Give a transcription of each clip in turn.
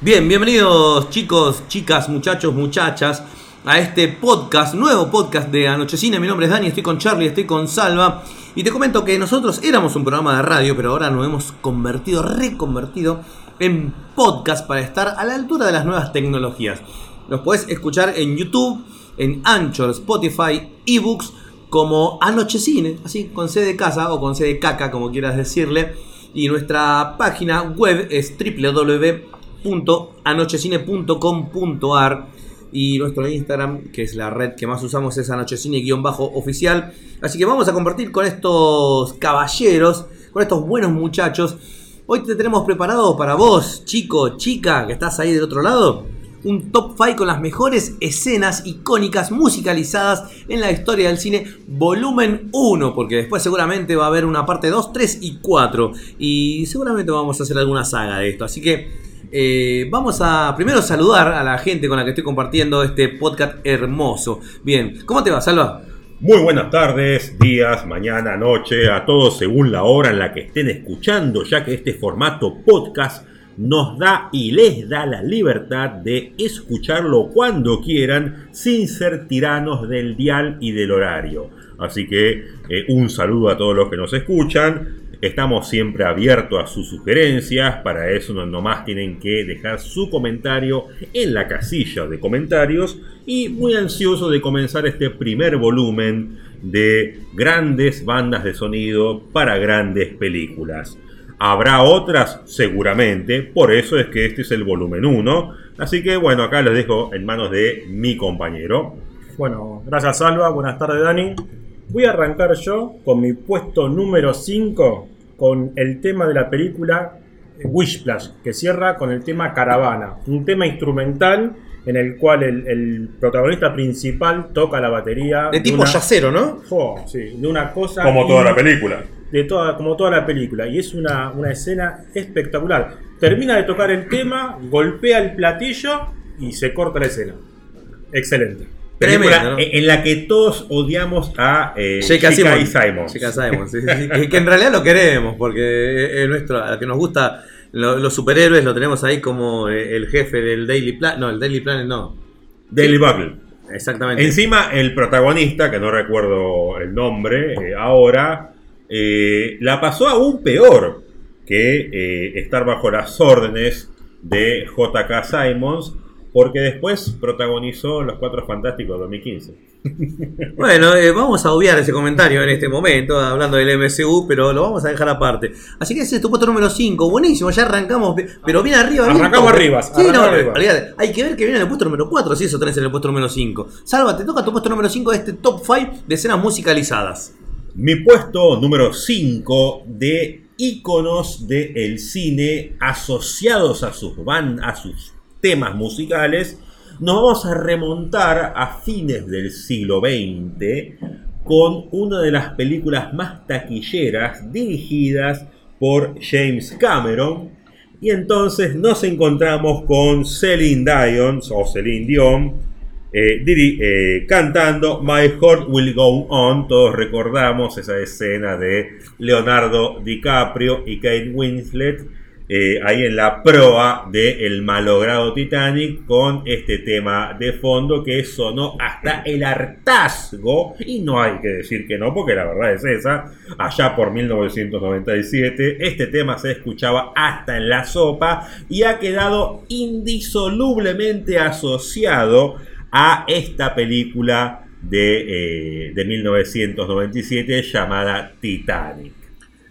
Bien, bienvenidos chicos, chicas, muchachos, muchachas a este podcast, nuevo podcast de Anochecine. Mi nombre es Dani, estoy con Charlie, estoy con Salva. Y te comento que nosotros éramos un programa de radio, pero ahora nos hemos convertido, reconvertido en podcast para estar a la altura de las nuevas tecnologías. Nos puedes escuchar en YouTube, en Anchor, Spotify, ebooks, como Anochecine, así con C de casa o con C de caca, como quieras decirle. Y nuestra página web es www anochecine.com.ar y nuestro Instagram, que es la red que más usamos, es anochecine-oficial. Así que vamos a compartir con estos caballeros, con estos buenos muchachos. Hoy te tenemos preparado para vos, chico, chica, que estás ahí del otro lado, un top 5 con las mejores escenas icónicas musicalizadas en la historia del cine, volumen 1, porque después seguramente va a haber una parte 2, 3 y 4. Y seguramente vamos a hacer alguna saga de esto. Así que eh, vamos a primero saludar a la gente con la que estoy compartiendo este podcast hermoso. Bien, ¿cómo te va, Salva? Muy buenas tardes, días, mañana, noche, a todos según la hora en la que estén escuchando, ya que este formato podcast nos da y les da la libertad de escucharlo cuando quieran sin ser tiranos del dial y del horario. Así que eh, un saludo a todos los que nos escuchan. Estamos siempre abiertos a sus sugerencias, para eso no, nomás tienen que dejar su comentario en la casilla de comentarios y muy ansioso de comenzar este primer volumen de grandes bandas de sonido para grandes películas. Habrá otras seguramente, por eso es que este es el volumen 1, así que bueno, acá los dejo en manos de mi compañero. Bueno, gracias Salva, buenas tardes Dani. Voy a arrancar yo con mi puesto número 5 con el tema de la película Wishplash, que cierra con el tema Caravana, un tema instrumental en el cual el, protagonista principal toca la batería. De, tipo yacero, ¿no? sí, de una cosa. Como toda la película. De toda, como toda la película. Y es una, una escena espectacular. Termina de tocar el tema, golpea el platillo y se corta la escena. Excelente. Película en la que todos odiamos a eh, J.K. Simon. Simon, que, en realidad lo queremos, porque es nuestro, a que nos gusta los superhéroes, lo tenemos ahí como eh, el jefe del Daily Planet. No, el Daily Planet no. Daily Bugle. Exactamente. Encima, el protagonista, que no recuerdo el nombre eh, ahora, la pasó aún peor que estar bajo las órdenes de J.K. Simons porque después protagonizó Los Cuatro Fantásticos 2015. Bueno, eh, vamos a obviar ese comentario en este momento, hablando del MCU, pero lo vamos a dejar aparte. Así que ese es tu puesto número 5, buenísimo, ya arrancamos, pero bien arriba. Arrancamos arriba. Sí, no, arriba. hay que ver que viene en el puesto número 4, si eso tenés en el puesto número 5. Salva, te toca tu puesto número 5 de este top 5 de escenas musicalizadas. Mi puesto número 5 de íconos del cine asociados a sus, van, a sus temas musicales, nos vamos a remontar a fines del siglo XX con una de las películas más taquilleras dirigidas por James Cameron. Y entonces nos encontramos con Celine Dion o Celine Dion eh, eh, cantando My Heart Will Go On. Todos recordamos esa escena de Leonardo DiCaprio y Kate Winslet eh, ahí en la proa del malogrado Titanic con este tema de fondo que sonó hasta el hartazgo y no hay que decir que no porque la verdad es esa allá por 1997 este tema se escuchaba hasta en la sopa y ha quedado indisolublemente asociado a esta película de, eh, de 1997 llamada Titanic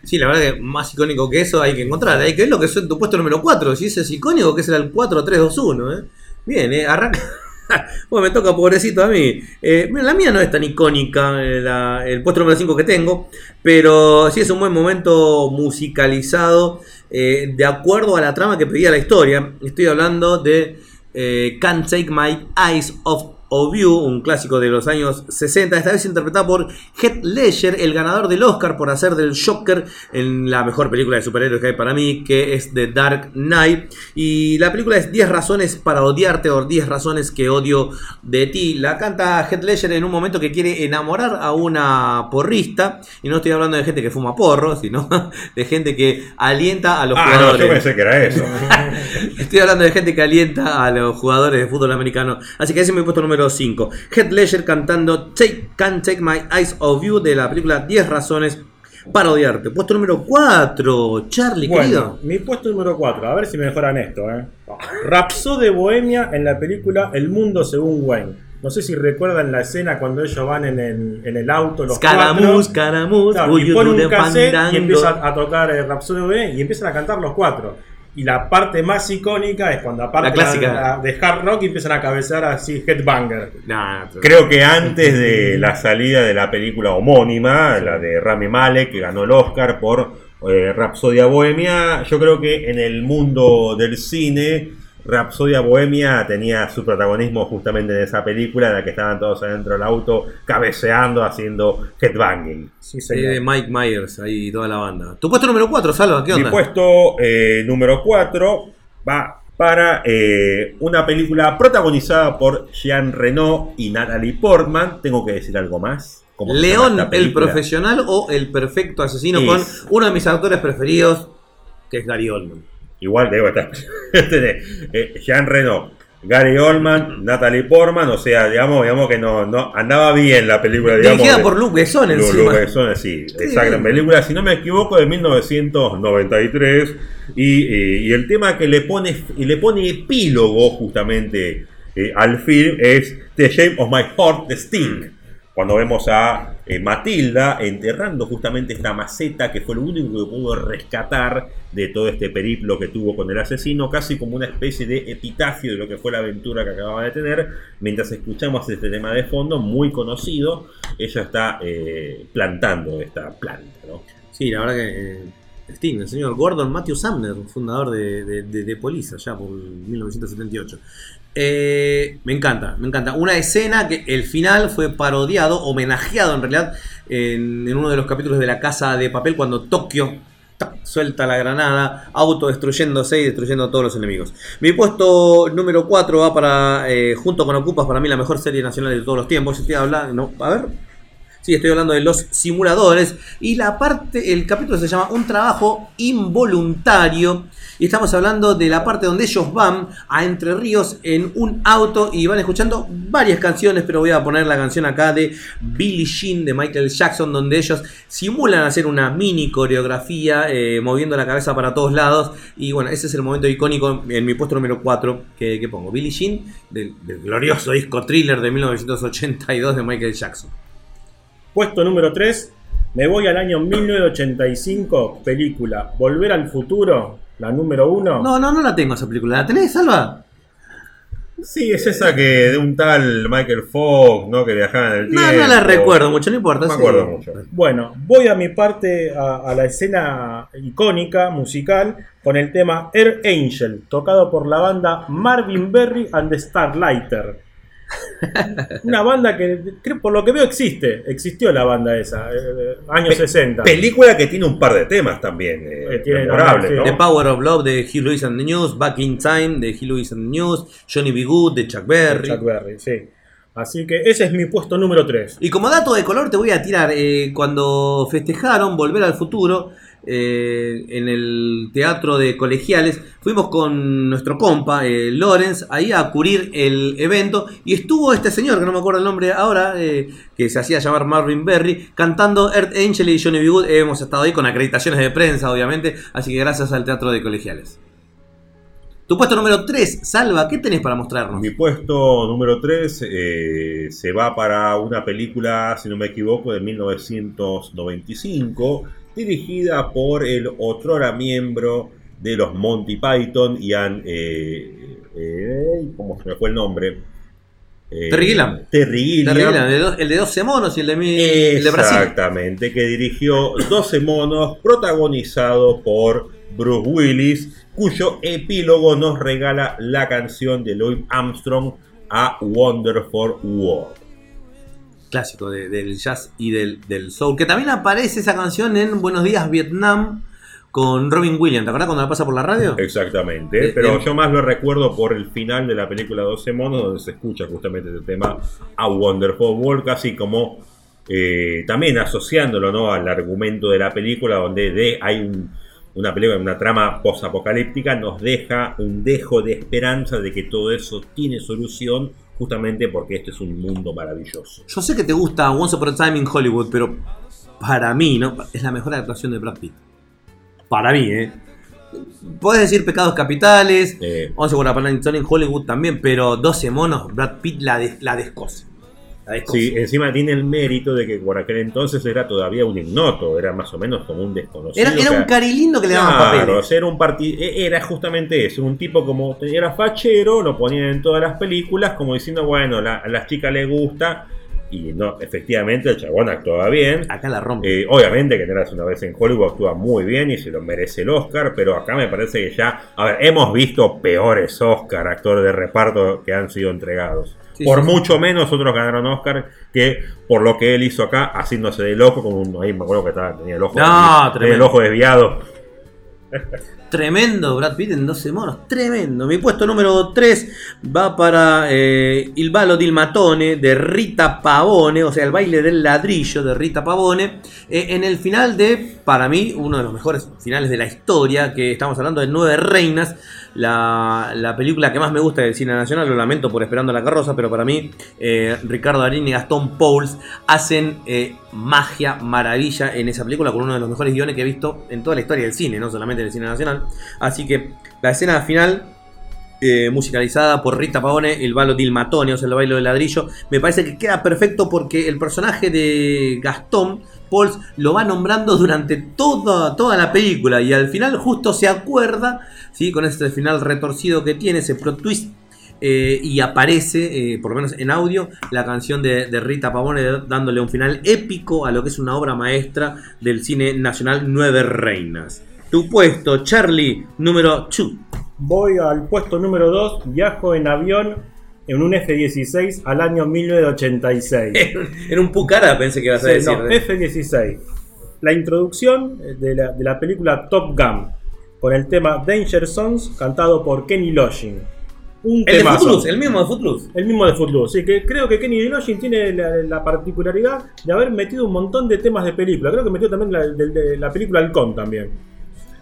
Sí, la verdad que más icónico que eso hay que encontrar. Hay que ver lo que es tu puesto número 4. Si ese es icónico, que será el 4-3-2-1. ¿eh? Bien, ¿eh? arranca. bueno, me toca pobrecito a mí. Eh, la mía no es tan icónica, eh, el puesto número 5 que tengo, pero sí es un buen momento musicalizado eh, de acuerdo a la trama que pedía la historia. Estoy hablando de Can't Take My Eyes Off of You, un clásico de los años 60, esta vez interpretada por Heath Ledger, el ganador del Oscar por hacer del Joker en la mejor película de superhéroes que hay para mí, que es The Dark Knight. Y la película es 10 razones para odiarte o 10 razones que odio de ti. La canta Heath Ledger en un momento que quiere enamorar a una porrista, y no estoy hablando de gente que fuma porro, sino de gente que alienta a los Ah, no, jugadores. yo pensé que era eso. Estoy hablando de gente que alienta a los jugadores de fútbol americano. Así que ese es mi puesto número 5. Heath Ledger cantando Take, Can't Take My Eyes Off You de la película 10 razones para odiarte. Puesto número 4. Charlie, Bueno, querido. mi puesto número 4, a ver si me mejoran esto, ¿eh? Rapsó de Bohemia en la película El Mundo según Wayne. No sé si recuerdan la escena cuando ellos van en el, en el auto, los Scaramouche, cuatro. Claro, y ponen un cassette y empiezan a tocar eh, Rapsodia Bohemia y empiezan a cantar los cuatro. Y la parte más icónica es cuando aparte La clásica. la- de hard rock empiezan a cabecear así headbanger. Nah, pero- Creo que antes de la salida de la película homónima, la de Rami Malek, que ganó el Oscar por eh, Rapsodia Bohemia, yo creo que en el mundo del cine, Rapsodia Bohemia tenía su protagonismo justamente en esa película, en la que estaban todos adentro del auto, cabeceando, haciendo headbanging. Sí, Sí, de. Mike Myers ahí y toda la banda. Tu puesto número 4, Salva, ¿qué Mi onda? puesto eh, número 4 va para eh, una película protagonizada por Jean Reno y Natalie Portman. Tengo que decir algo más. ¿Cómo se llama León, el profesional o el perfecto asesino Es- con uno de mis autores preferidos, que es Gary Oldman. Igual debo estar. Tenés, eh, Jean Reno, Gary Oldman, Natalie Portman. O sea, digamos, digamos que no, no andaba bien la película. Digamos, Dirigida de- por Luke Besson encima. Luke Besson, sí, exacto. Película, si no me equivoco, de 1993. Y, eh, y el tema que le pone, y le pone epílogo justamente eh, al film es The Shame of My Heart, The Sting. Cuando vemos a eh, Matilda enterrando justamente esta maceta que fue lo único que pudo rescatar de todo este periplo que tuvo con el asesino, casi como una especie de epitafio de lo que fue la aventura que acababa de tener, mientras escuchamos este tema de fondo, muy conocido, ella está eh, plantando esta planta, ¿no? Sí, la verdad que eh, Sting, el señor Gordon Matthew Sumner, fundador de, de, de- de por 1978. Eh, me encanta, me encanta. Una escena que el final fue parodiado, homenajeado en realidad, en, uno de los capítulos de La Casa de Papel, cuando Tokio suelta la granada, autodestruyéndose y destruyendo a todos los enemigos. Mi puesto número 4 va para, eh, junto con Ocupas, para mí la mejor serie nacional de todos los tiempos. Estoy hablando, no, a ver, Sí, estoy hablando de los simuladores. Y la parte, el capítulo se llama Un trabajo involuntario. Y estamos hablando de la parte donde ellos van a Entre Ríos en un auto y van escuchando varias canciones, pero voy a poner la canción acá de Billie Jean de Michael Jackson, donde ellos simulan hacer una mini coreografía, eh, moviendo la cabeza para todos lados. Y bueno, ese es el momento icónico en mi puesto número 4 que, pongo. Billie Jean del, del glorioso disco thriller de 1982 de Michael Jackson. Puesto número 3, me voy al año 1985, película Volver al futuro, la número 1. No, no, no la tengo esa película. ¿La tenés, Salva? Sí, es esa que de un tal Michael Fogg, ¿no? Que viajaba en el No, tiempo. no la recuerdo mucho, no importa. No me sí. acuerdo mucho. Bueno, voy a mi parte, a, a la escena icónica, musical, con el tema Air Angel, tocado por la banda Marvin Berry and the Starlighter. Una banda que, creo, por lo que veo, existe. Existió la banda esa, eh, años Pe- 60. Película que tiene un par de temas también. eh, Eh, tiene memorables, también, ¿no? sí. The Power of Love de Hugh Lewis and the News, Back in Time de Hugh Lewis and the News, Johnny B. Good de Chuck Berry. Chuck Berry, sí. Así que ese es mi puesto número 3. Y como dato de color te voy a tirar, eh, cuando festejaron Volver al Futuro eh, en el teatro de colegiales, fuimos con nuestro compa, eh, Lawrence, ahí a cubrir el evento y estuvo este señor, que no me acuerdo el nombre ahora, eh, que se hacía llamar Marvin Berry, cantando Earth Angel y Johnny B. Good. Hemos estado ahí con acreditaciones de prensa, obviamente, así que gracias al teatro de colegiales. Tu puesto número 3, Salva, ¿qué tenés para mostrarnos? Mi puesto número 3 se va para una película, si no me equivoco, de 1995, dirigida por el otrora miembro de los Monty Python, Ian... Eh, eh, ¿Cómo se me fue el nombre? Eh, Terry Gilliam. Terry Gilliam. El de, el de 12 monos y el de, mi- el de Brasil. Exactamente, que dirigió 12 monos, protagonizado por Bruce Willis, cuyo epílogo nos regala la canción de Louis Armstrong, A Wonderful World. Clásico de- del jazz y del, del soul. Que también aparece esa canción en Buenos Días Vietnam con Robin Williams. ¿Te acuerdas cuando la pasa por la radio? Exactamente, Eh, pero eh. yo más lo recuerdo por el final de la película 12 monos, donde se escucha justamente este tema A Wonderful World, casi como eh, también asociándolo ¿no? al argumento de la película, donde de, hay un- una película, una trama post-apocalíptica, nos deja un dejo de esperanza de que todo eso tiene solución, justamente porque este es un mundo maravilloso. Yo sé que te gusta Once Upon a Time in Hollywood, pero para mí, ¿no? Es la mejor actuación de Brad Pitt. Para mí, ¿eh? Puedes decir pecados capitales, Eh, Once Upon a Time in Hollywood también, pero 12 monos, Brad Pitt la, des- la descoce. Sí, encima tiene el mérito de que por aquel entonces era todavía un ignoto, era más o menos como un desconocido. Era, era un carilindo que le daban Claro, papeles. era un e- era justamente eso, un tipo como era fachero, lo ponían en todas las películas como diciendo, bueno, la- a las chicas les gusta y no, efectivamente el chabón actuaba bien. Acá la rompe. Eh, obviamente que Tenerás una vez en Hollywood actúa muy bien y se lo merece el Oscar, pero acá me parece que ya, a ver, hemos visto peores Oscar, actores de reparto que han sido entregados. Sí, por sí, sí. mucho menos otros ganaron Oscar que por lo que él hizo acá, haciéndose de loco, con un, ahí me acuerdo que estaba, tenía el ojo, No, tenía el ojo desviado. Tremendo Brad Pitt en 12 monos, tremendo. Mi puesto número 3 va para eh, Il de Rita Pavone, o sea, el baile del ladrillo de Rita Pavone, eh, en el final de, para mí, uno de los mejores finales de la historia, que estamos hablando de Nueve Reinas, la, la película que más me gusta del cine nacional, lo lamento por Esperando la Carroza, pero para mí, eh, Ricardo Darín y Gastón Pauls hacen eh, magia, maravilla en esa película, con uno de los mejores guiones que he visto en toda la historia del cine, no solamente del cine nacional. Así que la escena final, eh, musicalizada por Rita Pavone, el balo del matone, o sea, el bailo del ladrillo, me parece que queda perfecto porque el personaje de Gastón Pauls lo va nombrando durante toda, toda la película y al final justo se acuerda, ¿sí? con este final retorcido que tiene, ese plot twist. eh, y aparece, eh, por lo menos en audio, la canción de, de Rita Pavone dándole un final épico a lo que es una obra maestra del cine nacional Nueve Reinas. Tu puesto, Charlie, número 2. Voy al puesto número 2, viajo en avión en un F-16 al año 1986. En un pucara pensé que ibas a Sí, decir. no, F-16. La introducción de la, de la película Top Gun con el tema Danger Zones cantado por Kenny Loggins. Un el de. Footloose, el mismo de Footloose. El mismo de Footloose. Sí, que creo que Kenny Loggins tiene la, la particularidad de haber metido un montón de temas de película. Creo que metió también la, de, de la película Halcón también.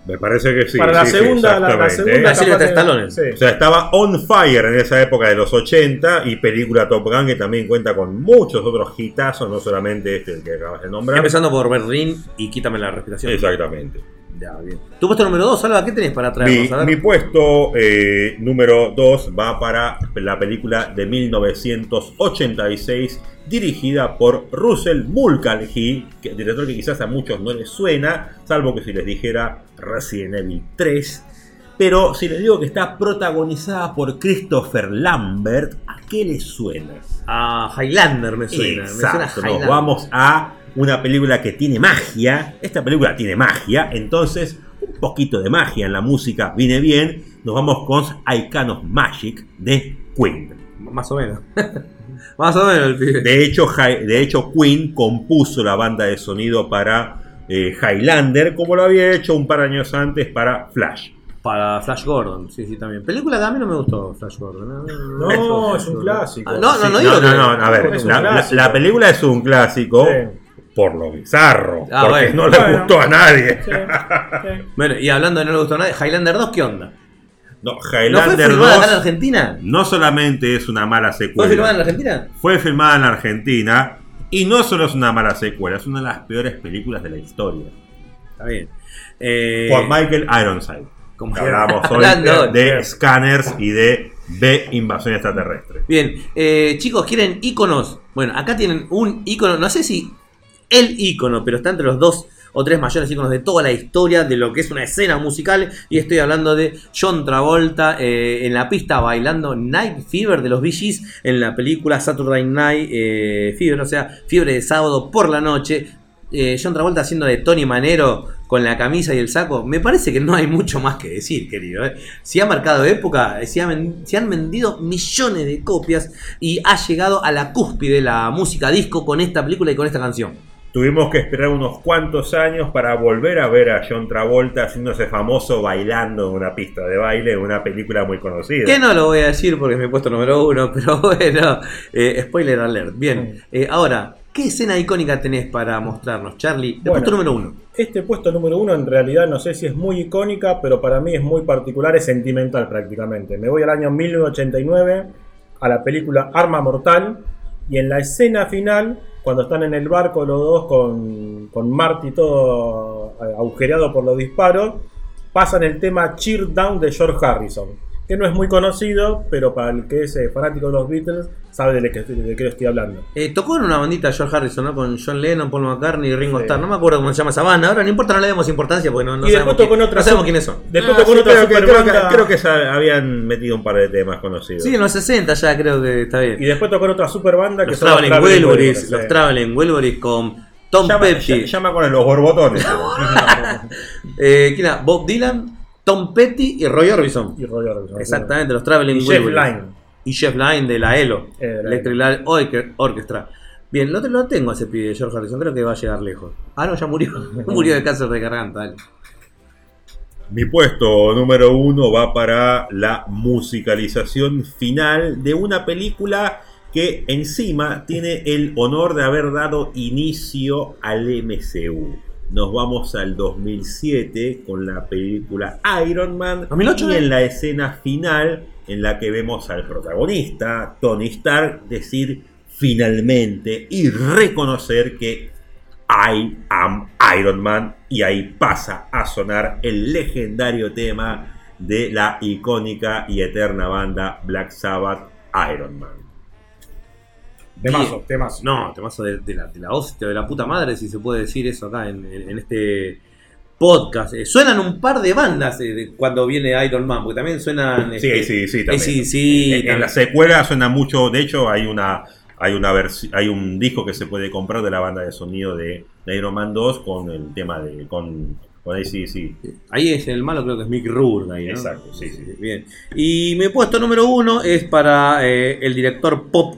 Me parece que sí. Para la sí, sí, segunda, la, la segunda ¿eh? Stallone. sí. O sea, estaba on fire en esa época de los 80 y película Top Gun que también cuenta con muchos otros hitazos, no solamente este el que acabas de nombrar. Empezando por Berlín y quítame la respiración. Exactamente. Ya, bien. Tu puesto número 2, Salva, ¿qué tenés para Mi, traernos? A ver. mi puesto eh, número 2 va para la película de 1986 dirigida por Russell Mulcahy, que, director que quizás a muchos no les suena, salvo que si les dijera Resident Evil 3. Pero si les digo que está protagonizada por Christopher Lambert, ¿a qué les suena? A Highlander me suena. me suena a Exacto, nos vamos a una película que tiene magia. Esta película tiene magia, entonces un poquito de magia en la música viene bien. Nos vamos con I Can of Magic de Queen. Más o menos. Más o menos el pibe. De hecho, de hecho Queen compuso la banda de sonido para eh, Highlander, como lo había hecho un par de años antes para Flash. Para Flash Gordon, sí, sí, también. Película que a mí no me gustó, Flash Gordon. No, No, es un clásico. Ah, no, no, no Sí, digo no, que- no, no, a ver, la, la película es un clásico Sí. Por lo bizarro, Ah, porque bueno. no le Bueno. gustó a nadie. Sí, sí. Bueno, y hablando de no le gustó a nadie, Highlander 2, ¿qué onda? No, ¿No fue Highlander filmada acá en 2 Argentina? no solamente es una mala ¿Fue filmada en secuela, Argentina? fue filmada en Argentina y no solo es una mala secuela, es una de las peores películas de la historia. Está bien. Eh, Por Michael Ironside. como- Hablamos hoy Hablando- de scanners y de B invasión extraterrestre. Bien, eh, chicos, ¿quieren iconos? Bueno, acá tienen un icono, no sé si el icono, pero está entre los dos o tres mayores iconos de toda la historia de lo que es una escena musical. Y estoy hablando de John Travolta eh, en la pista bailando Night Fever de los Gees en la película Saturday Night eh, Fever, o sea, fiebre de sábado por la noche. eh, John Travolta haciendo de Tony Manero con la camisa y el saco, me parece que no hay mucho más que decir, querido. Si ha marcado época, si, ha si han vendido millones de copias y ha llegado a la cúspide de la música disco con esta película y con esta canción. Tuvimos que esperar unos cuantos años para volver a ver a John Travolta haciéndose famoso bailando en una pista de baile en una película muy conocida. Que no lo voy a decir porque es mi puesto número uno, pero bueno, eh, spoiler alert. Bien, eh, ahora, ¿qué escena icónica tenés para mostrarnos, Charlie? El Bueno. puesto número uno. Este puesto número uno en realidad no sé si es muy icónica, pero para mí es muy particular, es sentimental prácticamente. Me voy al año 1989 a la película Arma Mortal y en la escena final, cuando están en el barco los dos con, con Marty todo eh, agujereado por los disparos, pasan el tema Cheer Down de George Harrison, que no es muy conocido, pero para el que es eh, fanático de los Beatles sabe de, qué estoy- de qué estoy hablando. Eh, tocó en una bandita George Harrison, ¿no? Con John Lennon, Paul McCartney y Ringo Sí. Starr. No me acuerdo cómo se llama esa banda. Ahora no importa, no le demos importancia porque no, no y sabemos, después tocó en quién- otra no sabemos quiénes son. Después Ah, tocó en sí, otra creo, que, creo que- que habían metido un par de temas conocidos. Sí, en los 60 ya creo que está bien. Y después tocó en otra super banda que Los son Traveling Traveling Wilburys, Wilburys, los sí. Traveling Wilburys con Tom llama, Petty. ll- llama con los borbotones. Eh, ¿Quién era? Bob Dylan, Tom Petty y Roy Orbison. Y Roy Orbison. Exactamente, los Traveling Y Jeff Wilburys. Lynne. Y Jeff Lynne de la ELO, Eh, de la Electric Light Orche- Orchestra. Bien, lo, lo tengo a ese pibe, George Harrison, creo que va a llegar lejos. Ah, no, ya murió. murió de cáncer de garganta. dale. Mi puesto número uno va para la musicalización final de una película que encima tiene el honor de haber dado inicio al MCU. Nos vamos al 2007 con la película Iron Man 2008, y en la escena final en la que vemos al protagonista, Tony Stark, decir finalmente y reconocer que I am Iron Man y ahí pasa a sonar el legendario tema de la icónica y eterna banda Black Sabbath Iron Man. Temazo, temazo. No, temazo de, de la, de la hostia, de la puta madre, si se puede decir eso acá en, en- en este podcast. Eh, suenan un par de bandas eh, de cuando viene Iron Man, porque también suenan. Sí, este, sí, sí, también. AC/DC, en, en también. la secuela suena mucho, de hecho hay una hay una hay un disco que se puede comprar de la banda de sonido de, Iron Man 2 con el tema de con con sí, Ahí es el malo, creo que es Mick Rourke. Ahí, ¿no? Exacto, sí, sí. Bien. Y mi puesto número uno es para eh, el director pop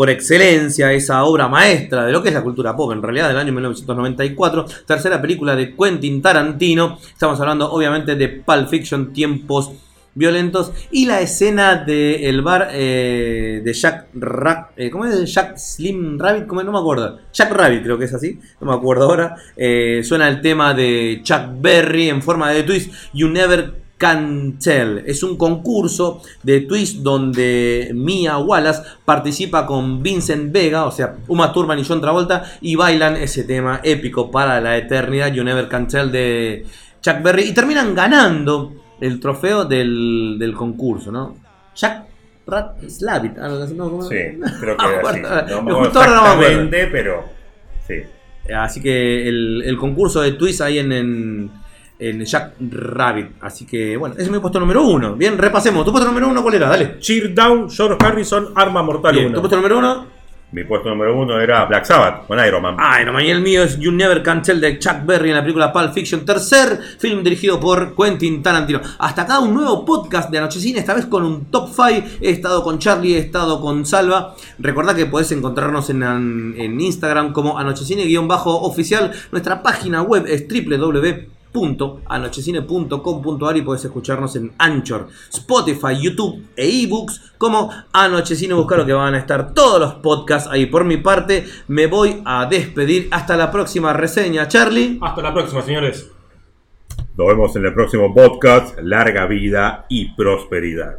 por excelencia, esa obra maestra de lo que es la cultura pop, en realidad del año 1994, tercera película de Quentin Tarantino, estamos hablando obviamente de Pulp Fiction, tiempos violentos, y la escena del bar eh, de Jack Rabbit, ¿cómo es? Jack Slim Rabbit, ¿cómo no me acuerdo, Jack Rabbit creo que es así, no me acuerdo ahora, Eh, suena el tema de Chuck Berry en forma de twist, You Never Can Tell. Es un concurso de twist donde Mia Wallace participa con Vincent Vega, o sea, Uma Thurman y John Travolta, y bailan ese tema épico para la eternidad, You Never Can Tell de Chuck Berry, y terminan ganando el trofeo del, del concurso, ¿no? Jack Rat Slavit, algo así, ¿no? Sí, creo que era así. No me exactamente, pero sí. Así que el, el concurso de twist ahí en, en, en Jack Rabbit. Así que bueno, ese es mi puesto número uno. Bien, repasemos. ¿Tu puesto número uno cuál era? Dale. Cheer Down, George Harrison, Arma Mortal Bien, 1. ¿Tu puesto número uno? Mi puesto número uno era Black Sabbath con Iron Man. Ah, no, y el mío es You Never Can Tell de Chuck Berry en la película Pulp Fiction. Tercer film dirigido por Quentin Tarantino. Hasta acá un nuevo podcast de Anochecine, esta vez con un top 5. He estado con Charlie, he estado con Salva. Recordá que podés encontrarnos en, en Instagram como Anochecine-oficial. Nuestra página web es www.anochecine.com.ar y podés escucharnos en Anchor, Spotify, YouTube e ebooks como Anochecine. Buscar que van a estar todos los podcasts ahí. Por mi parte, me voy a despedir. Hasta la próxima reseña, Charlie. Hasta la próxima, señores. Nos vemos en el próximo podcast. Larga vida y prosperidad.